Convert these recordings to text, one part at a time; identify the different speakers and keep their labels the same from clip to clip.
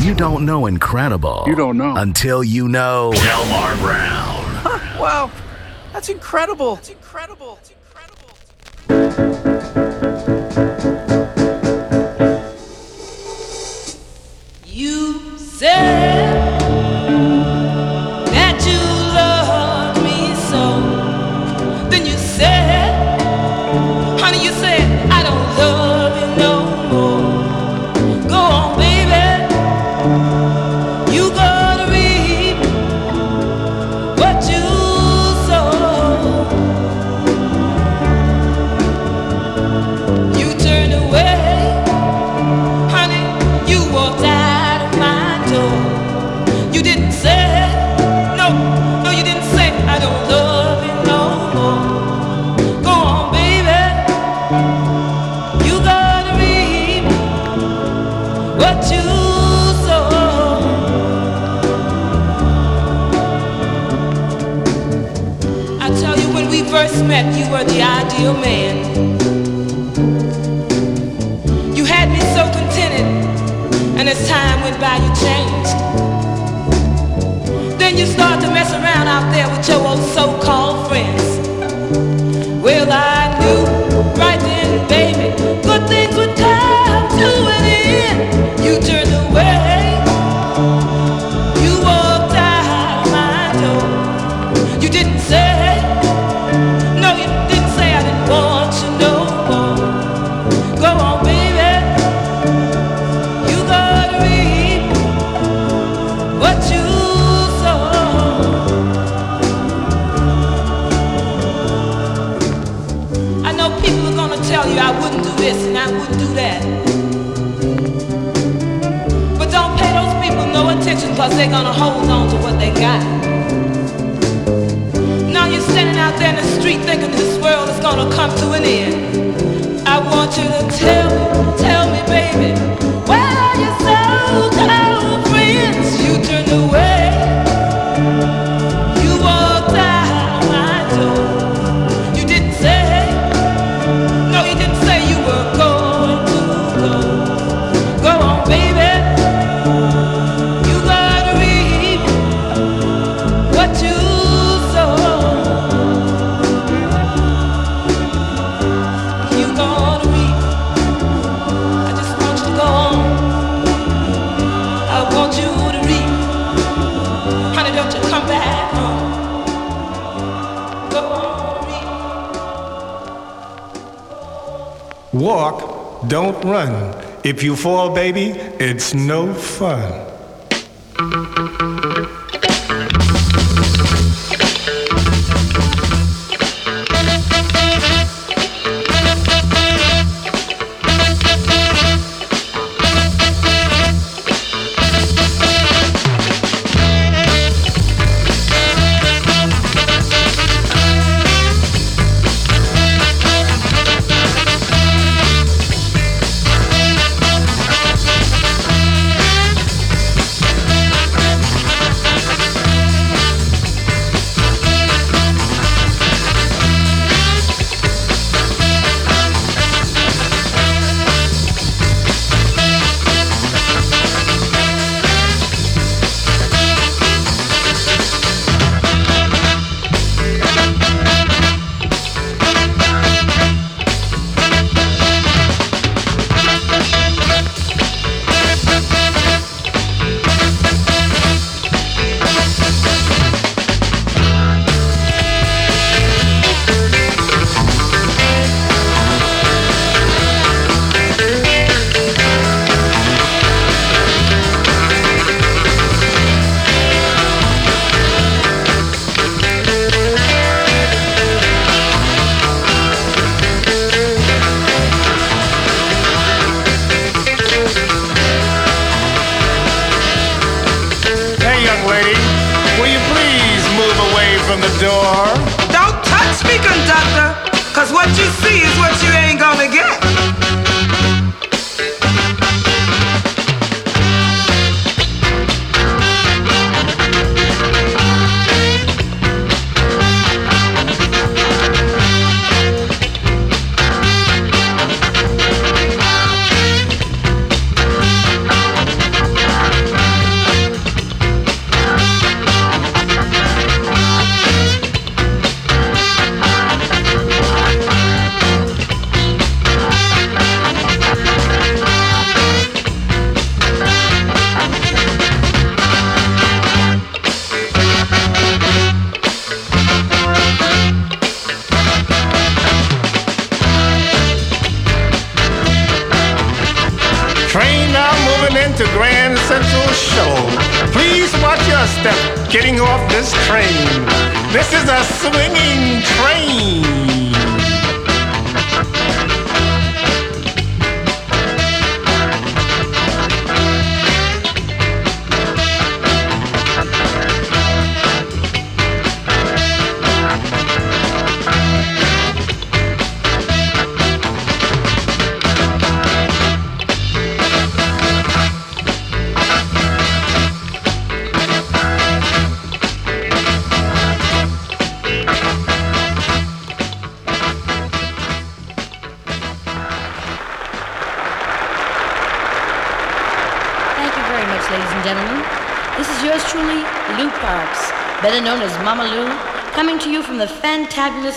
Speaker 1: You don't know incredible.
Speaker 2: You don't know.
Speaker 1: Until you know Delmar Brown.
Speaker 3: Huh, wow. That's incredible. That's incredible. That's incredible.
Speaker 4: That's incredible. You had me so contented, and as time went by, you changed. Then you start to mess around out there with your old so-called friends. they're gonna hold on to what they got. Now you're standing out there in the street thinking this world is gonna come to an end. I want you to tell me, tell me, baby, where are your so-called friends? You turn Don't
Speaker 5: run. If you fall, baby, it's no fun.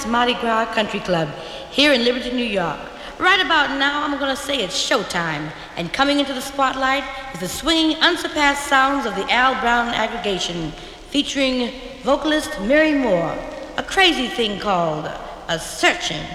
Speaker 4: Mardi Gras Country Club here in Liberty, New York. Right about now, I'm going to say it's showtime, and coming into the spotlight is the swinging, unsurpassed sounds of the Al Brown Aggregation, featuring vocalist Mary Moore, a crazy thing called a
Speaker 6: searchin'.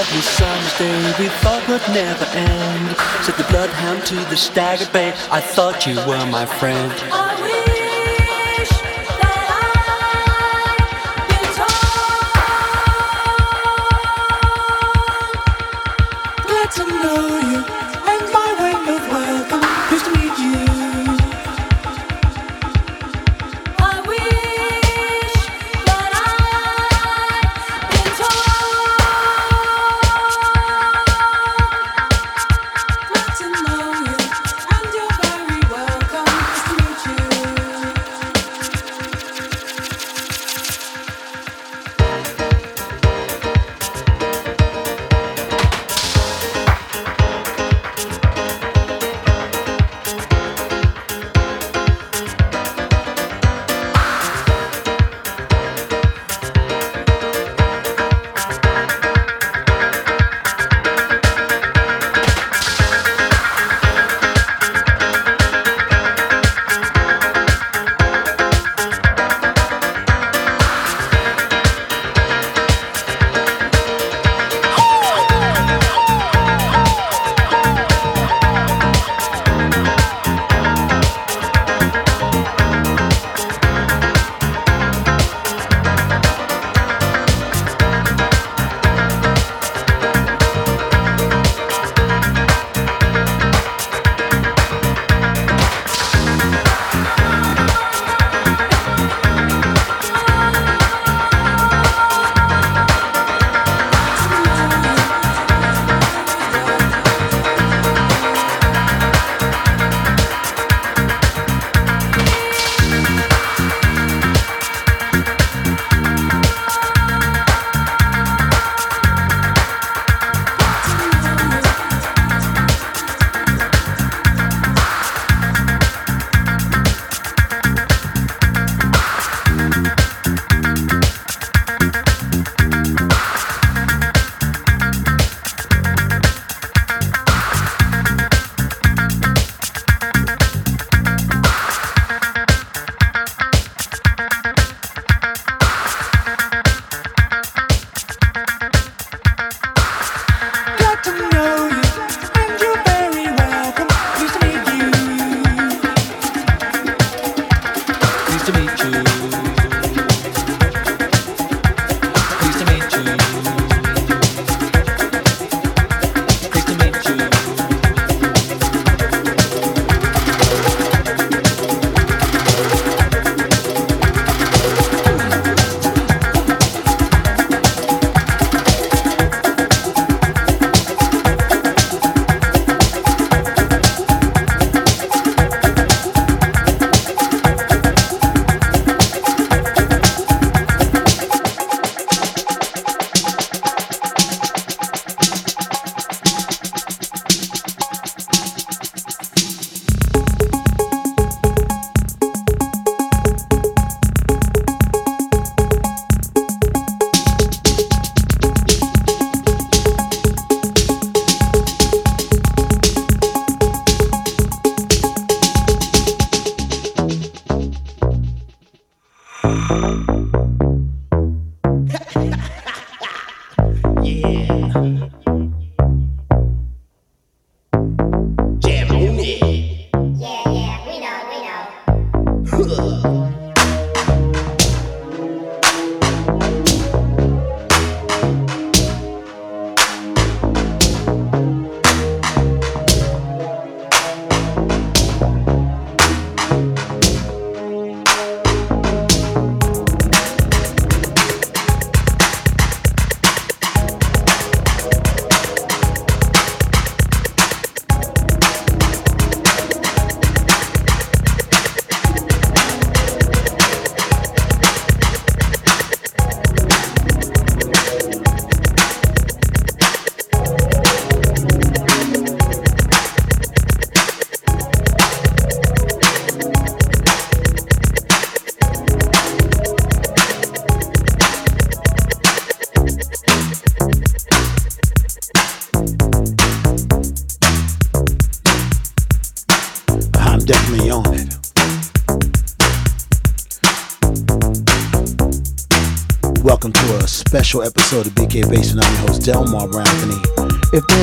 Speaker 6: Lovely summer's day we thought would never end. Said the bloodhound to the staggered bay. I thought you were my friend.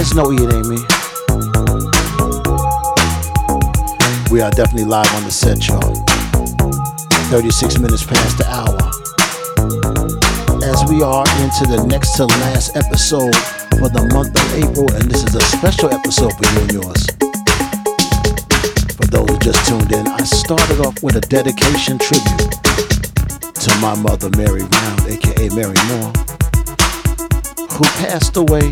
Speaker 7: It ain't me. We are definitely live on the set, y'all. 36 minutes past the hour. As we are into the next to last episode for the month of April, and this is a special episode for you and yours. For those who just tuned in, I started off with a dedication tribute to my mother, Mary Browne, aka Mary Moore, who passed away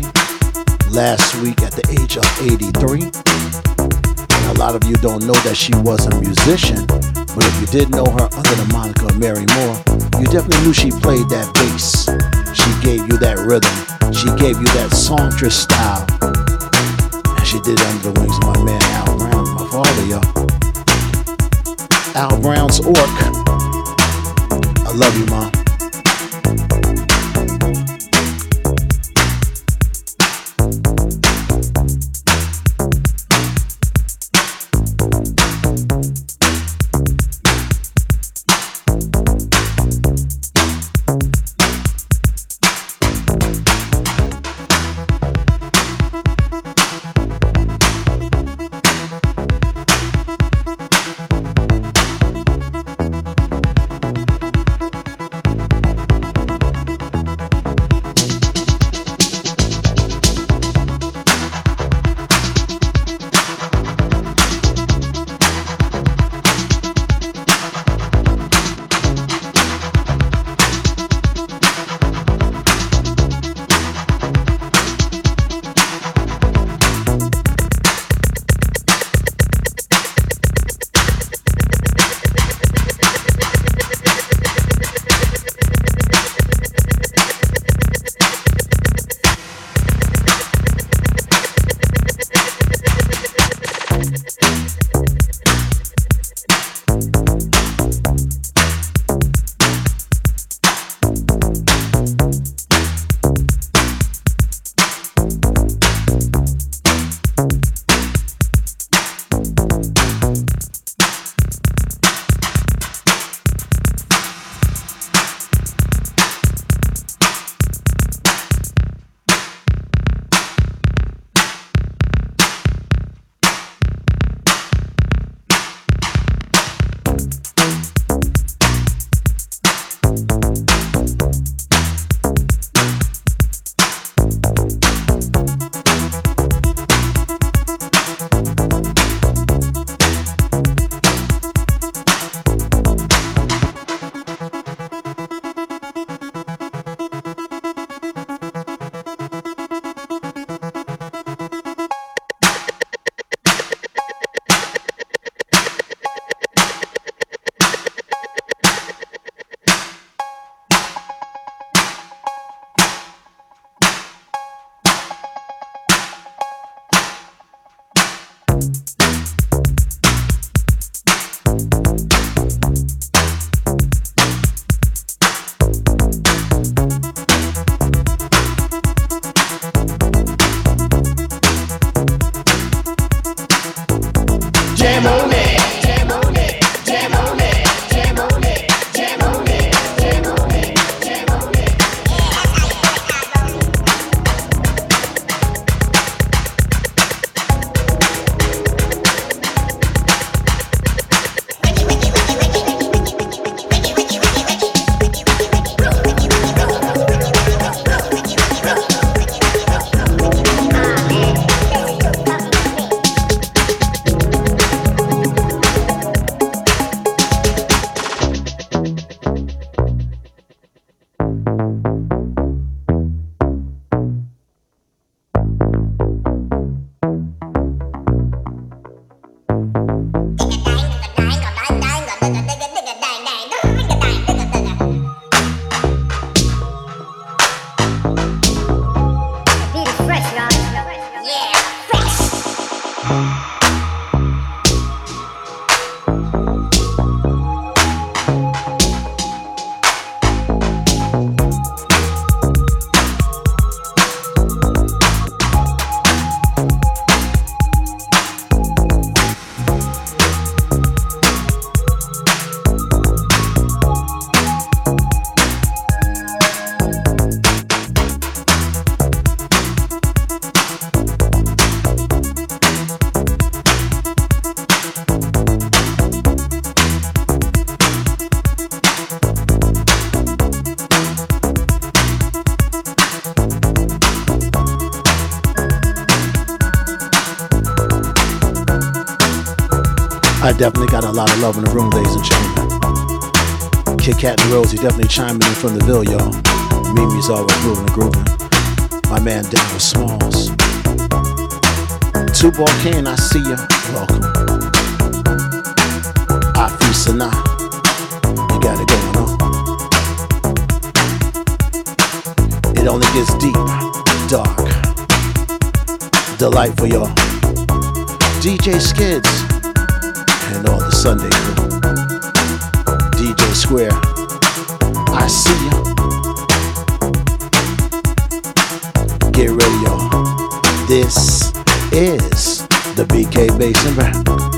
Speaker 7: last week at the age of 83. And a lot of you don't know that she was a musician, but if you did know her under the moniker Mary Moore, you definitely knew she played that bass. She gave you that rhythm. She gave you that songstress style. And she did it under the wings of my man Al Browne, my father, y'all. Al Browne's Orc I love you, Mom. Lot of love in the room, ladies and gentlemen. Kit Kat and Rosie definitely chiming in from the Ville, y'all. Mimi's always moving and grooving. My man David Smalls. Two Ball can, I see ya. Welcome. Afi Sana. You got it going on. It only gets deep, dark, delightful, y'all. DJ Skids Sunday. DJ Square, I see ya. Get ready, y'all. This is the BK Basin Rap.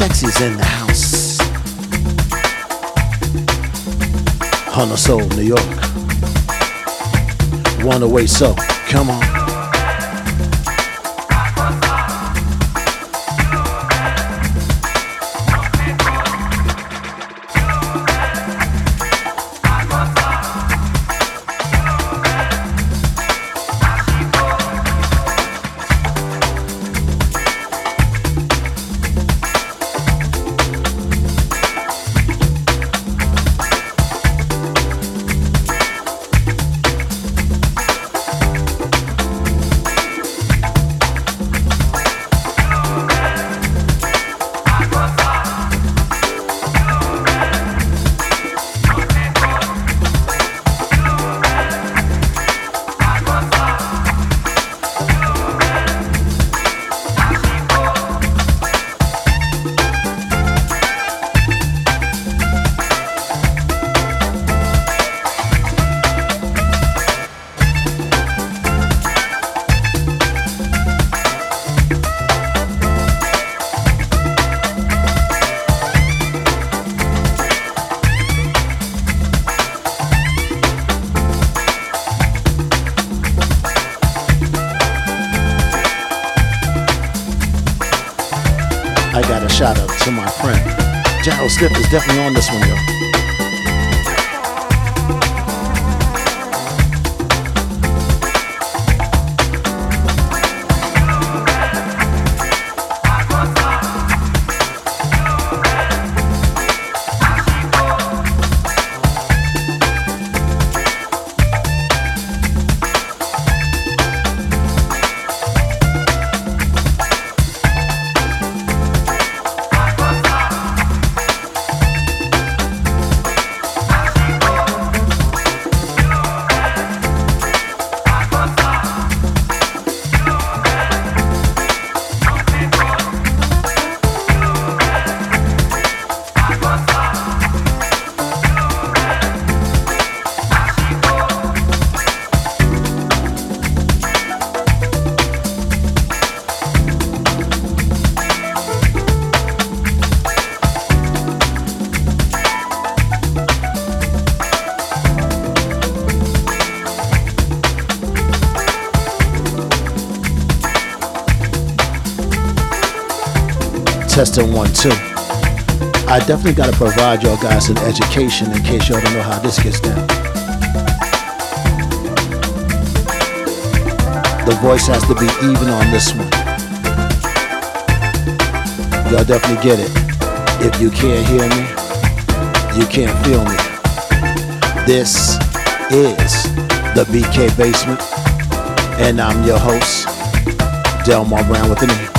Speaker 7: Sexy's in the house. Hunter Soul, New York. One away, so my friend. Gerald Stiff is definitely on this one, yo. One, two. I definitely got to provide y'all guys an education in case y'all don't know how this gets down. The voice has to be even on this one. Y'all definitely get it. If you can't hear me, you can't feel me. This is the BK Basement, and I'm your host, Delmar Browne with an E.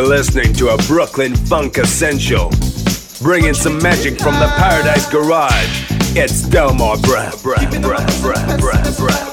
Speaker 8: You're listening to a Brooklyn Funk Essential. Bringing some magic from the Paradise Garage. It's Delmar Brah, Brah, Brah, Brah, Brah, Brah,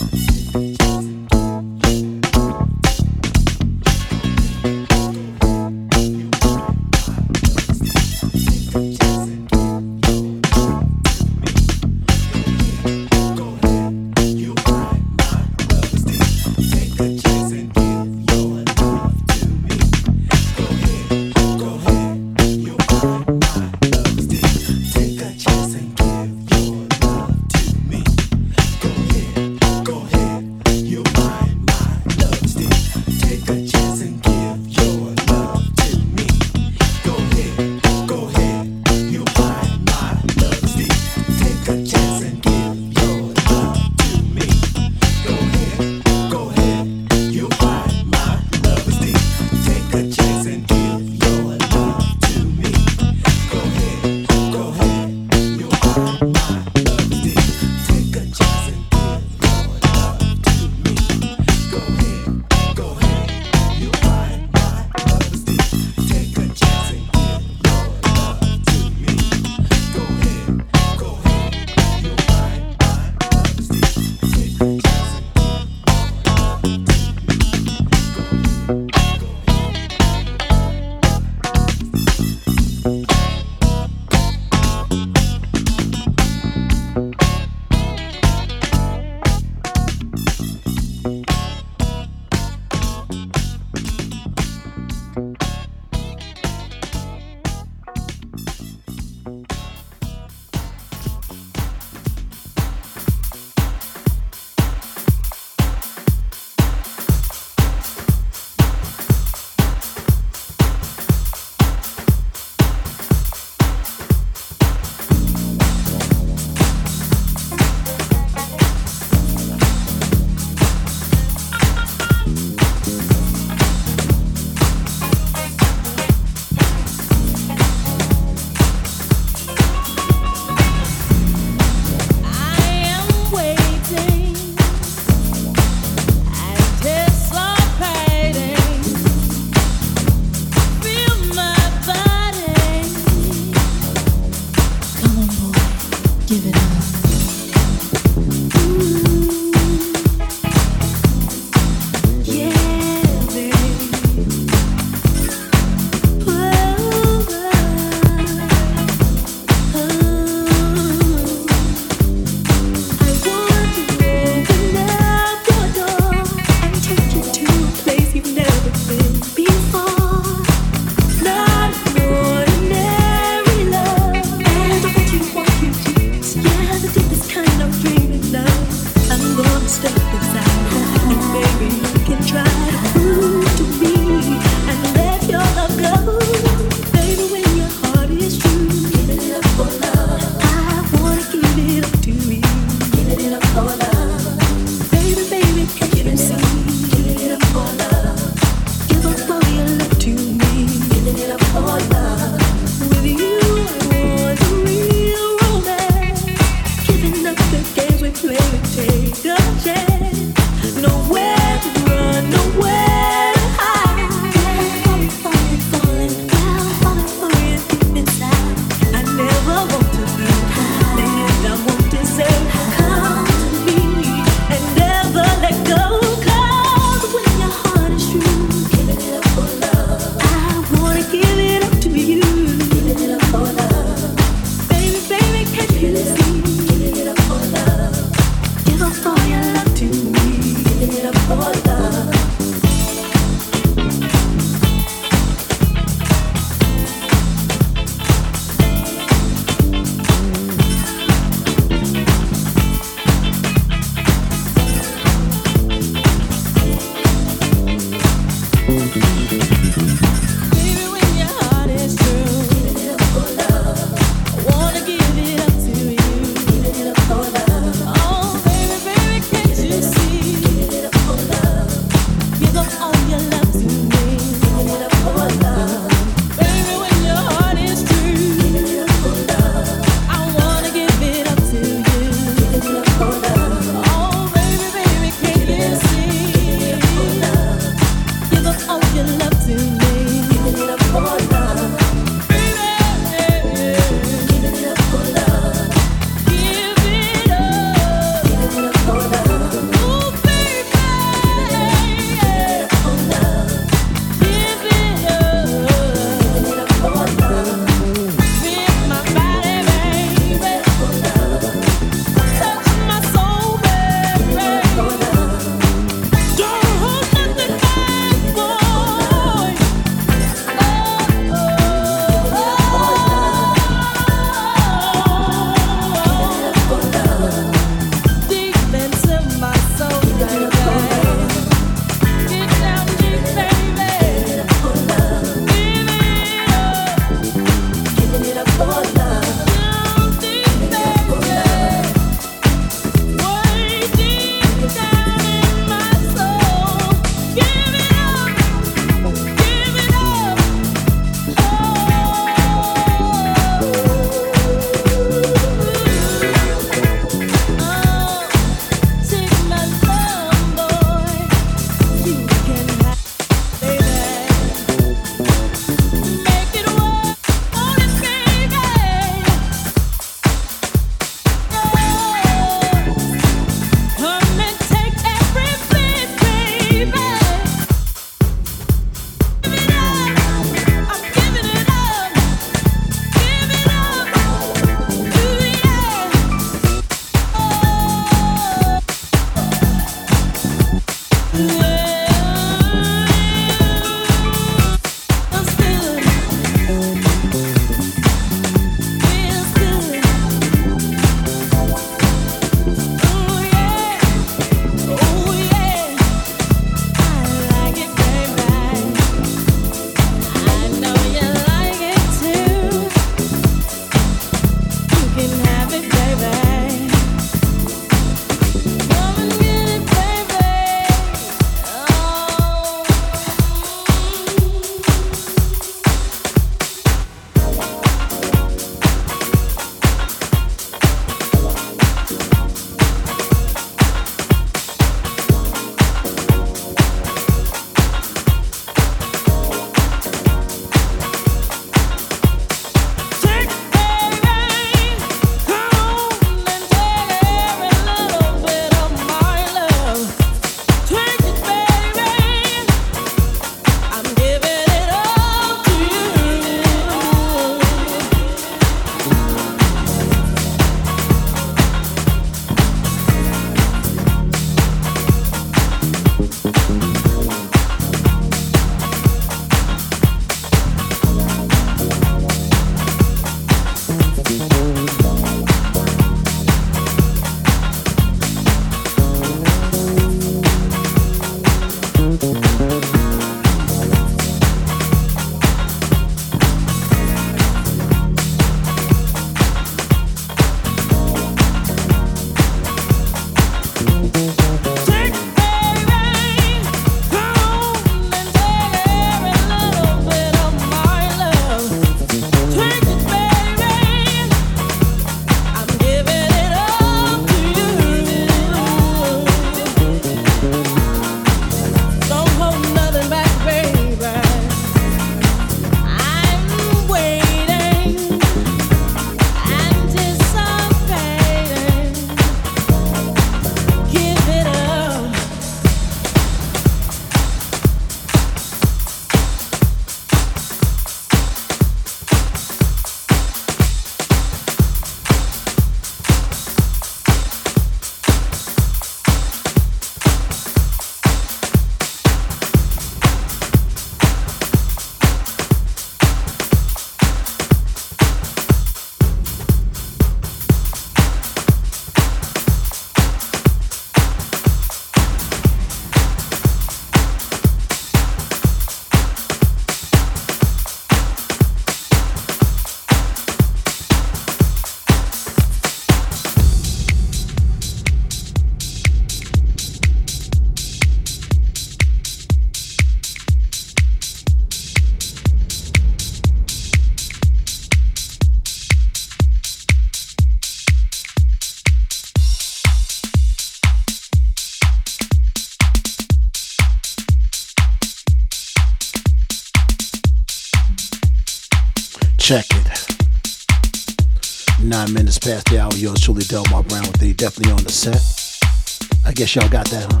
Speaker 7: guess y'all got that, huh?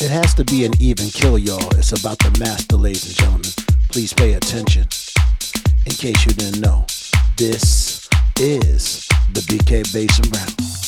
Speaker 7: It has to be an even kill, y'all. It's about the master, ladies and gentlemen. Please pay attention. In case you didn't know, this is the BK Bass and Brown.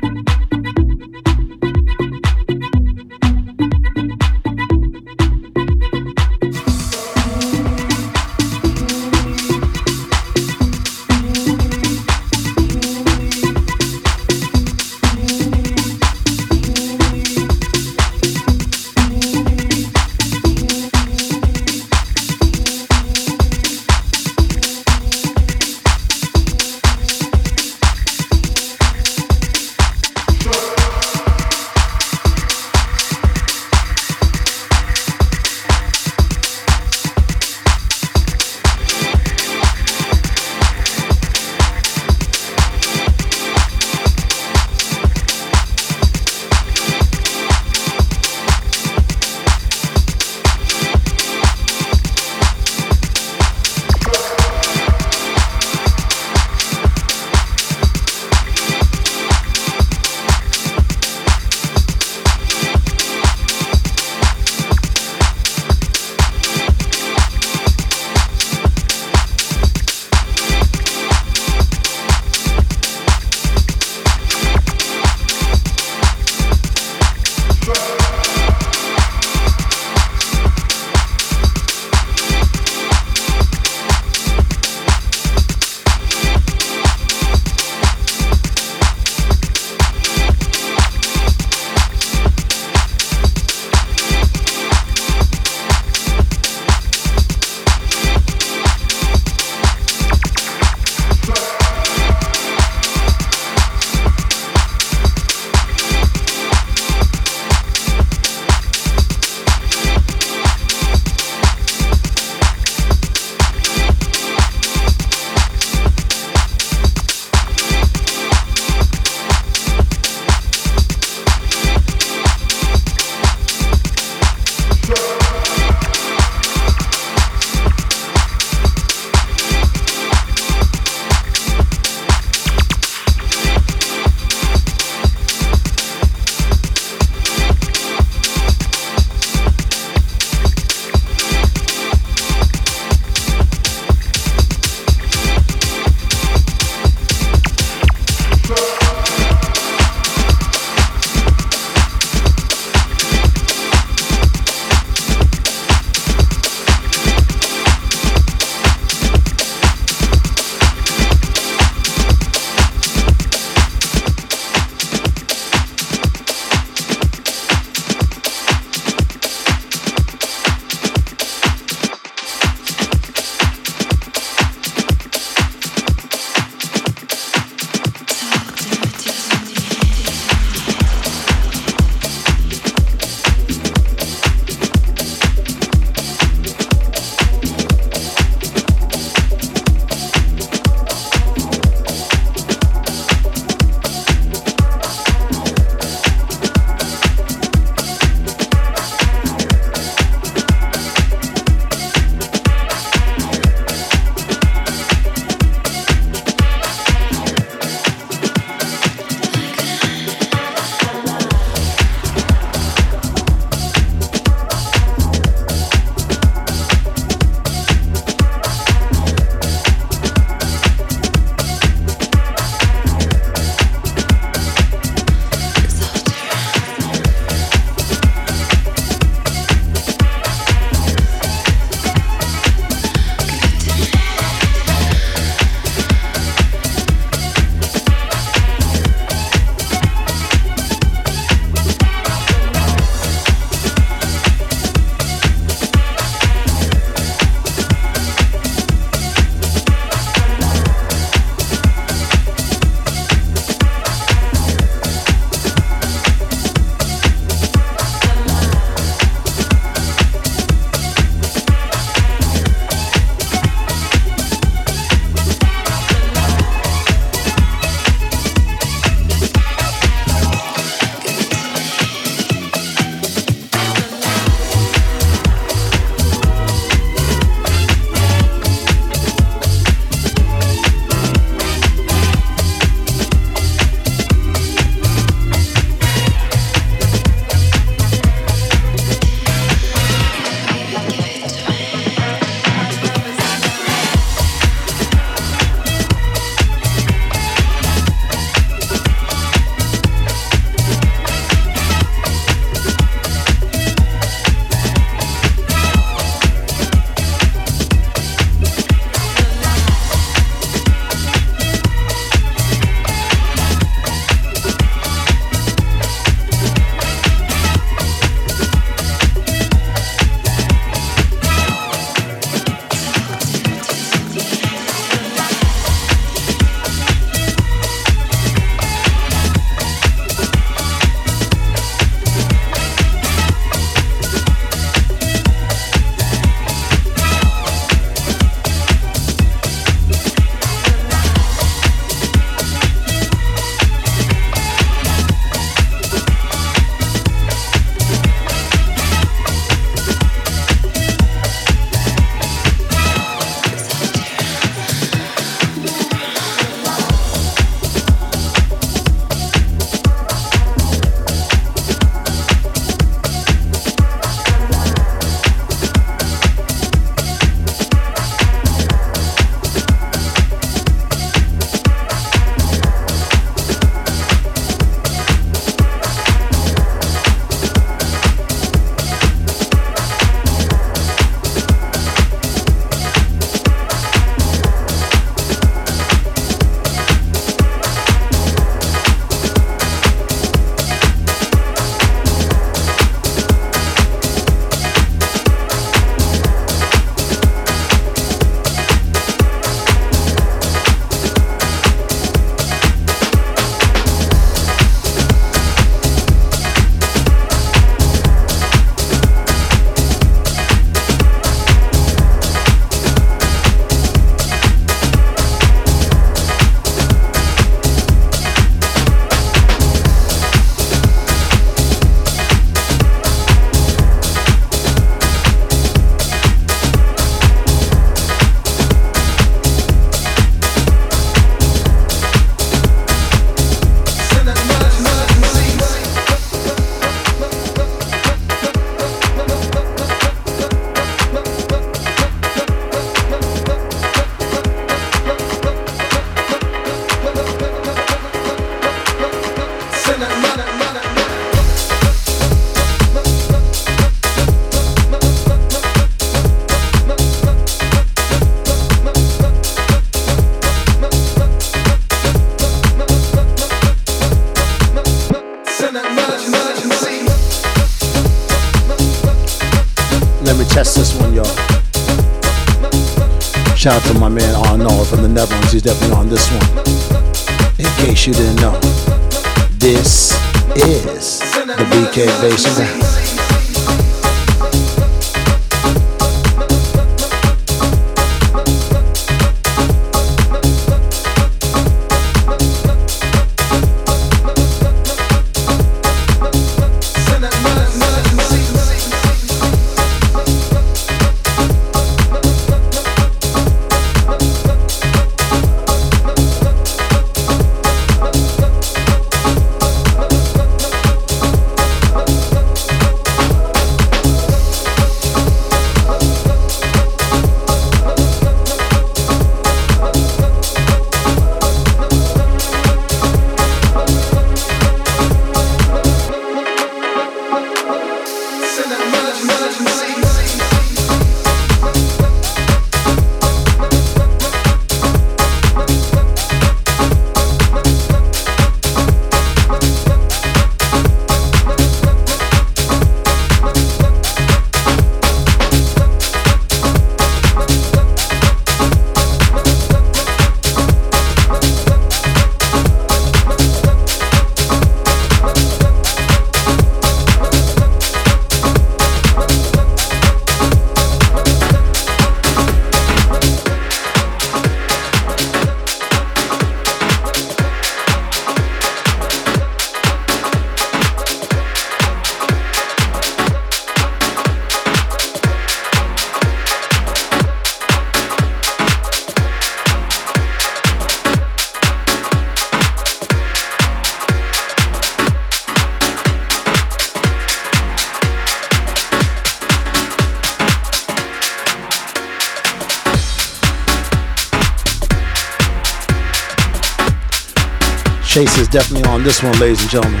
Speaker 7: This one, ladies and gentlemen.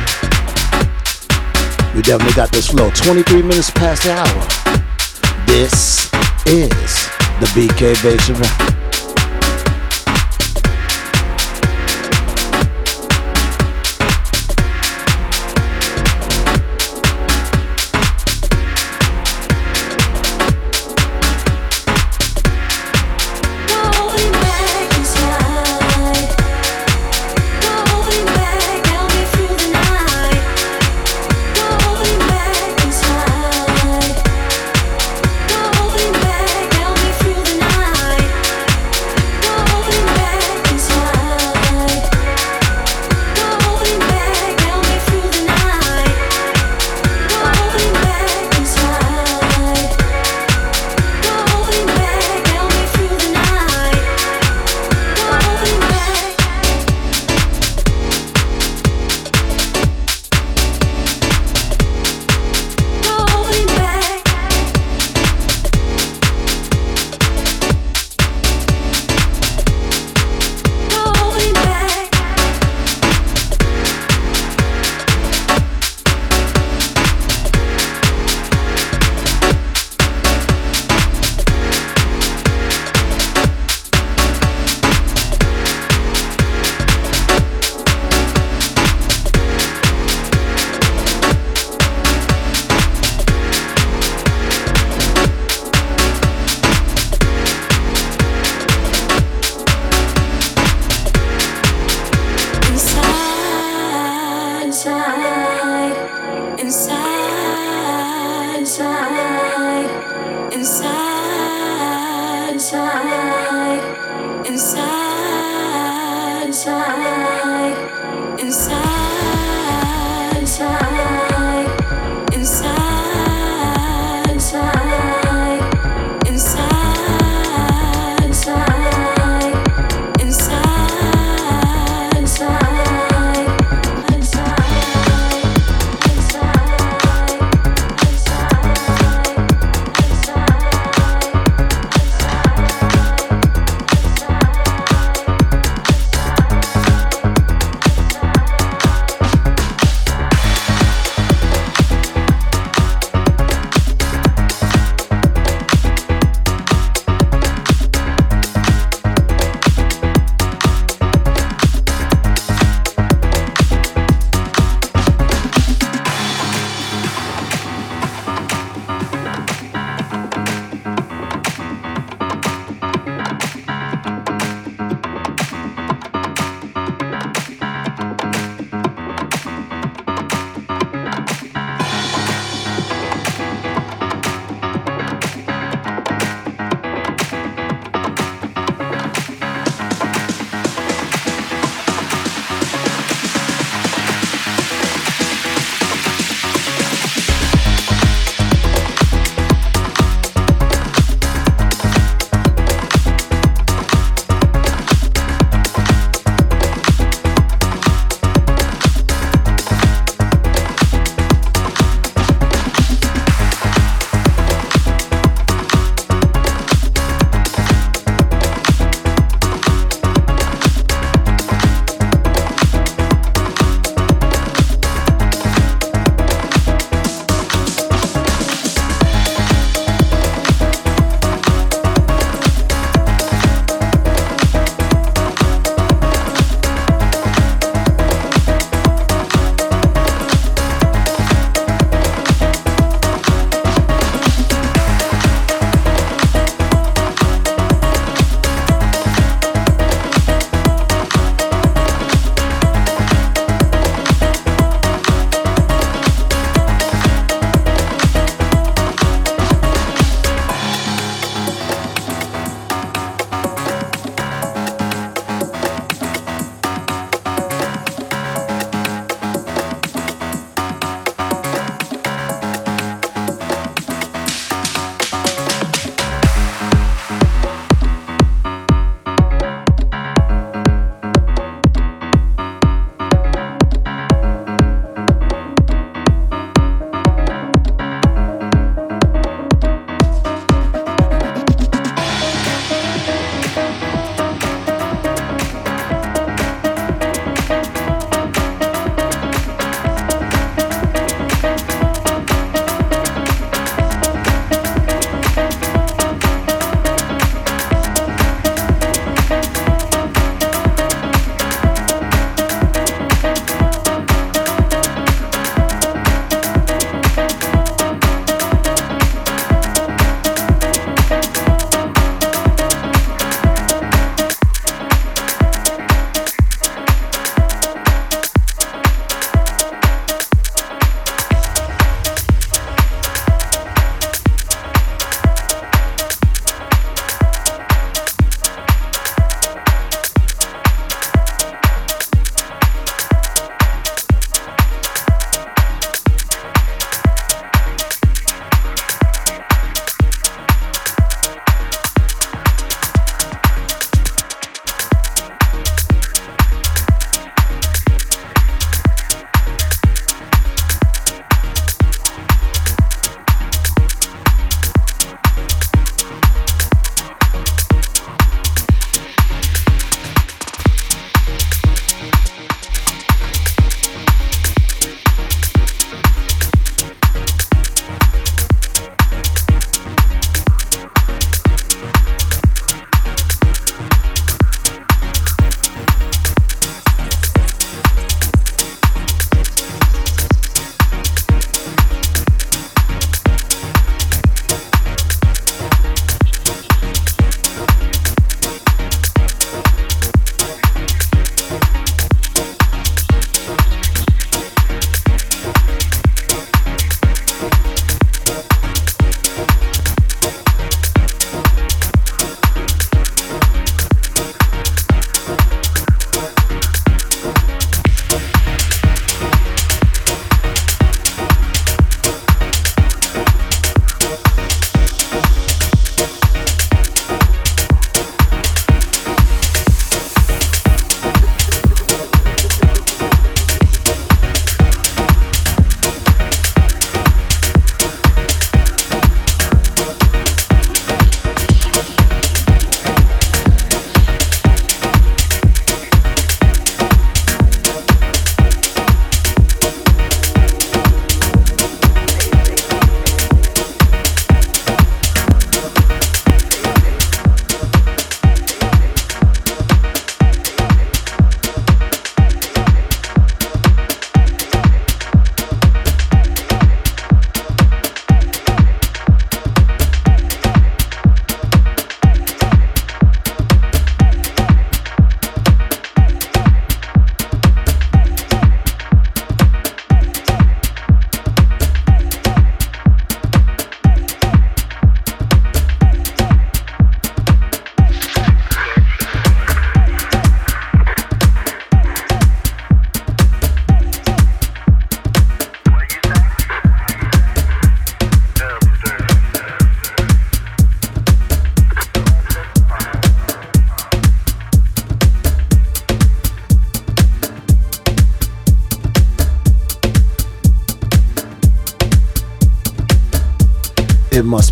Speaker 7: We definitely got this flow. 23 minutes past the hour. This is the BK Bass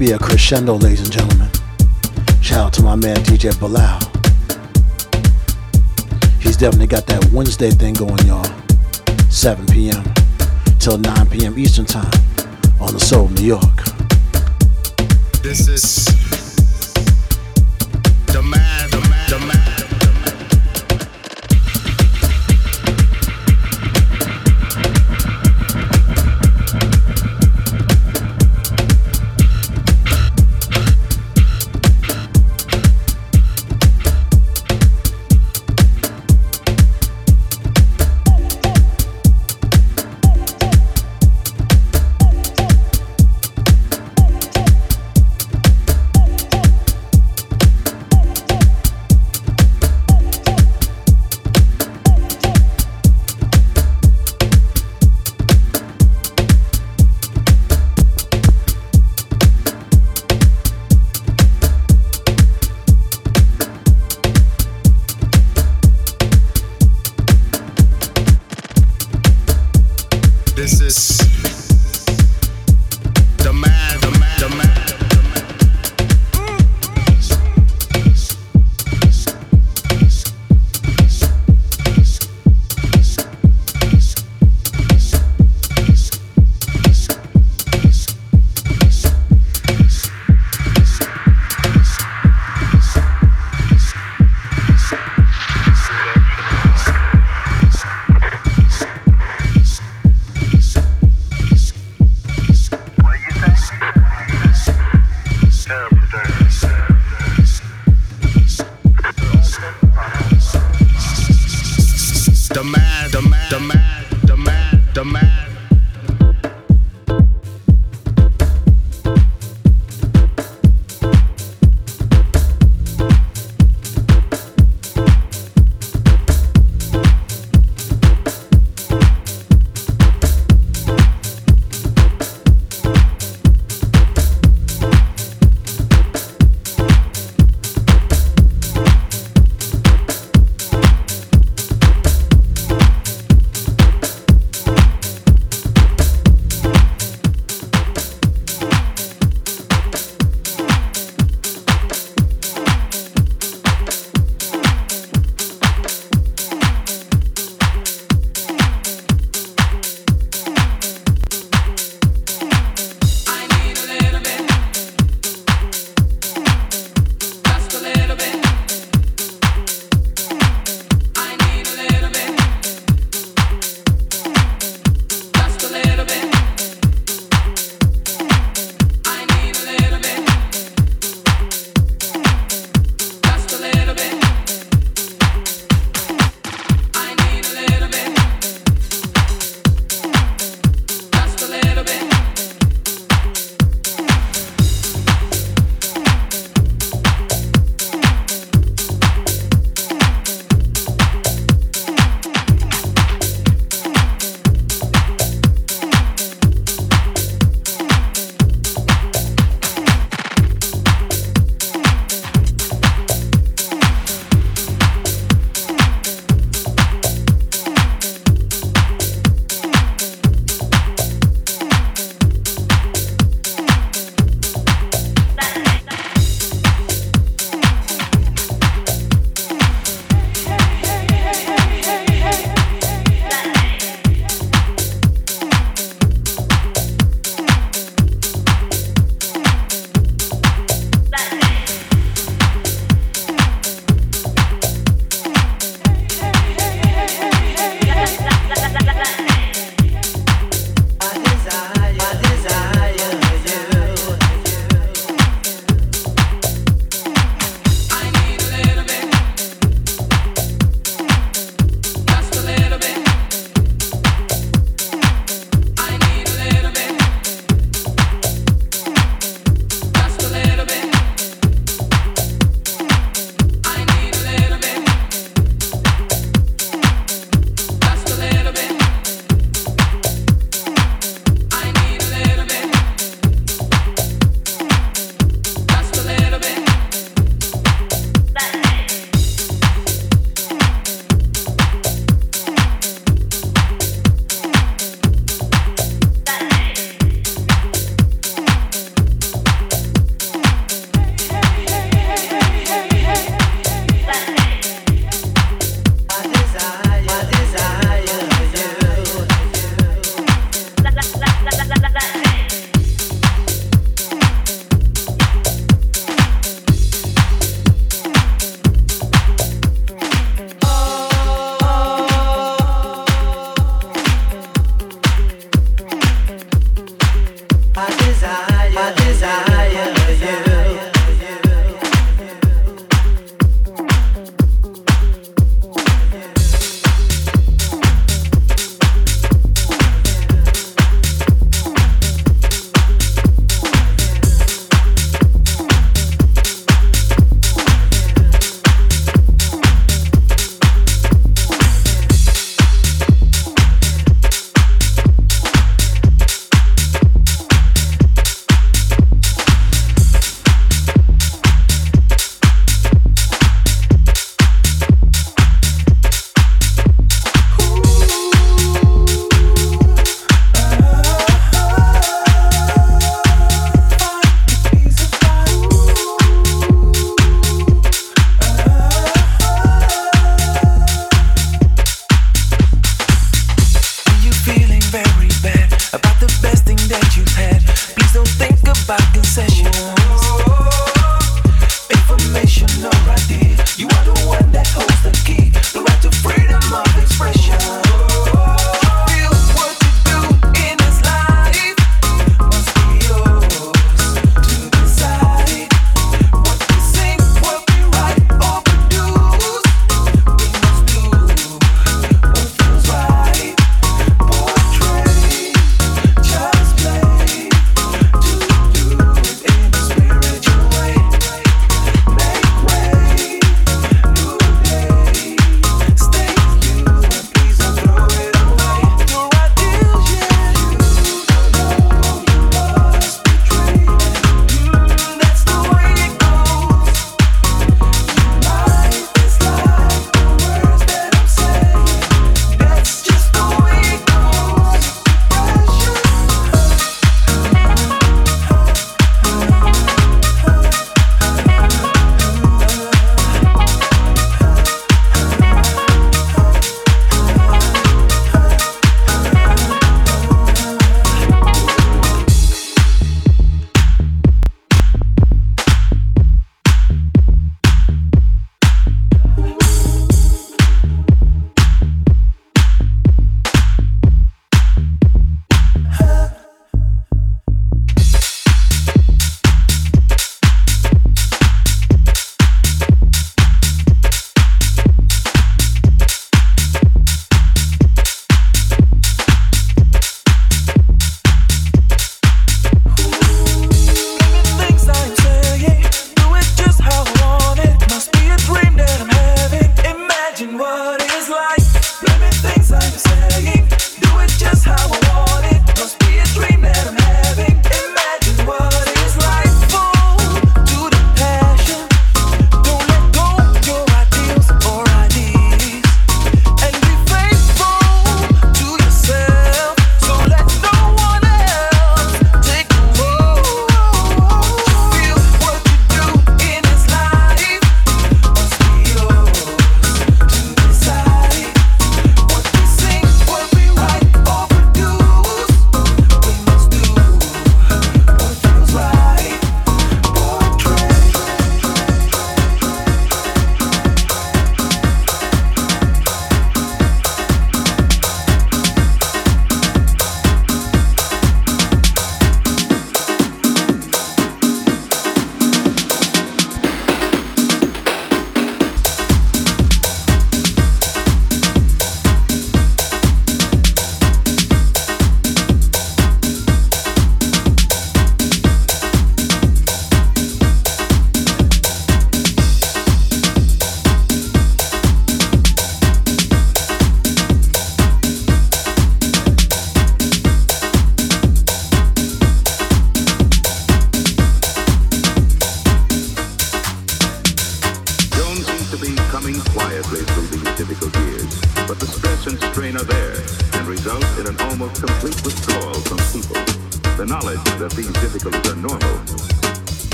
Speaker 7: be a crescendo, ladies and gentlemen. Shout out to my man DJ Bilal. He's definitely got that Wednesday thing going, y'all. 7 p.m. till 9 p.m. Eastern Time on the Soul of New York.
Speaker 5: This is the man.